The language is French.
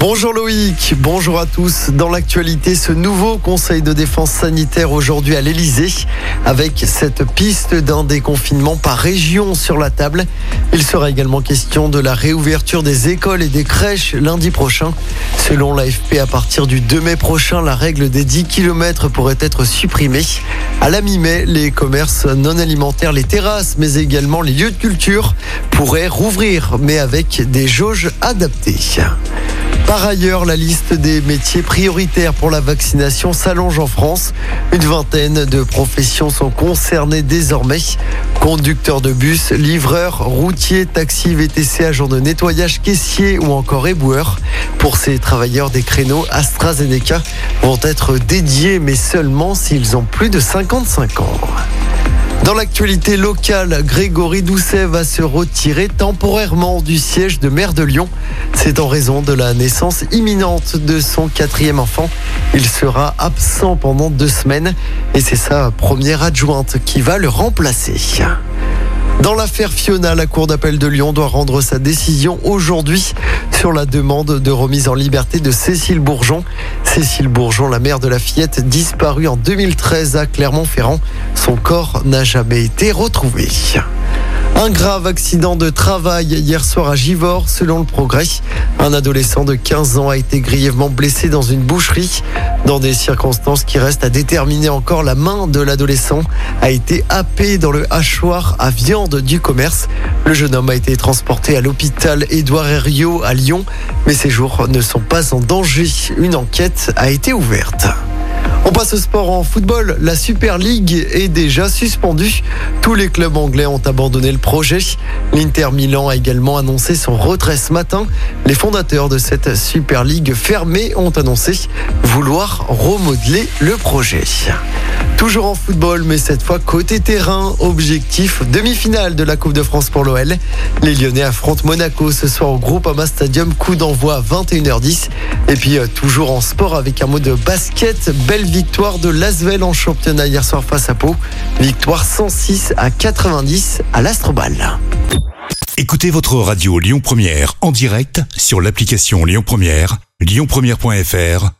Bonjour Loïc, bonjour à tous. Dans l'actualité, ce nouveau conseil de défense sanitaire aujourd'hui à l'Elysée, avec cette piste d'un déconfinement par région sur la table. Il sera également question de la réouverture des écoles et des crèches lundi prochain. Selon l'AFP, à partir du 2 mai prochain, la règle des 10 km pourrait être supprimée. À la mi-mai, les commerces non alimentaires, les terrasses, mais également les lieux de culture pourraient rouvrir, mais avec des jauges adaptées. Par ailleurs, la liste des métiers prioritaires pour la vaccination s'allonge en France. Une vingtaine de professions sont concernées désormais. Conducteurs de bus, livreurs, routiers, taxis, VTC, agents de nettoyage, caissiers ou encore éboueurs. Pour ces travailleurs, des créneaux AstraZeneca vont être dédiés, mais seulement s'ils ont plus de 55 ans. Dans l'actualité locale, Grégory Doucet va se retirer temporairement du siège de maire de Lyon. C'est en raison de la naissance imminente de son quatrième enfant. Il sera absent pendant deux semaines et c'est sa première adjointe qui va le remplacer. Dans l'affaire Fiona, la Cour d'appel de Lyon doit rendre sa décision aujourd'hui sur la demande de remise en liberté de Cécile Bourgeon. Cécile Bourgeon, la mère de la fillette disparue en 2013 à Clermont-Ferrand. Son corps n'a jamais été retrouvé. Un grave accident de travail hier soir à Givors, selon le progrès. Un adolescent de 15 ans a été grièvement blessé dans une boucherie. Dans des circonstances qui restent à déterminer encore, la main de l'adolescent a été happée dans le hachoir à viande du commerce. Le jeune homme a été transporté à l'hôpital Édouard Herriot à Lyon, mais ses jours ne sont pas en danger. Une enquête a été ouverte. On passe au sport en football. La Super League est déjà suspendue. Tous les clubs anglais ont abandonné le projet. L'Inter Milan a également annoncé son retrait ce matin. Les fondateurs de cette Super League fermée ont annoncé vouloir remodeler le projet. Toujours en football, mais cette fois côté terrain. Objectif demi-finale de la Coupe de France pour l'OL. Les Lyonnais affrontent Monaco ce soir au Groupama Stadium. Coup d'envoi à 21h10. Et puis euh, toujours en sport avec un mot de basket. Belle victoire de Lasvel en championnat hier soir face à Pau. Victoire 106 à 90 à l'Astrobal. Écoutez votre radio Lyon Première en direct sur l'application Lyon Première, lyonpremière.fr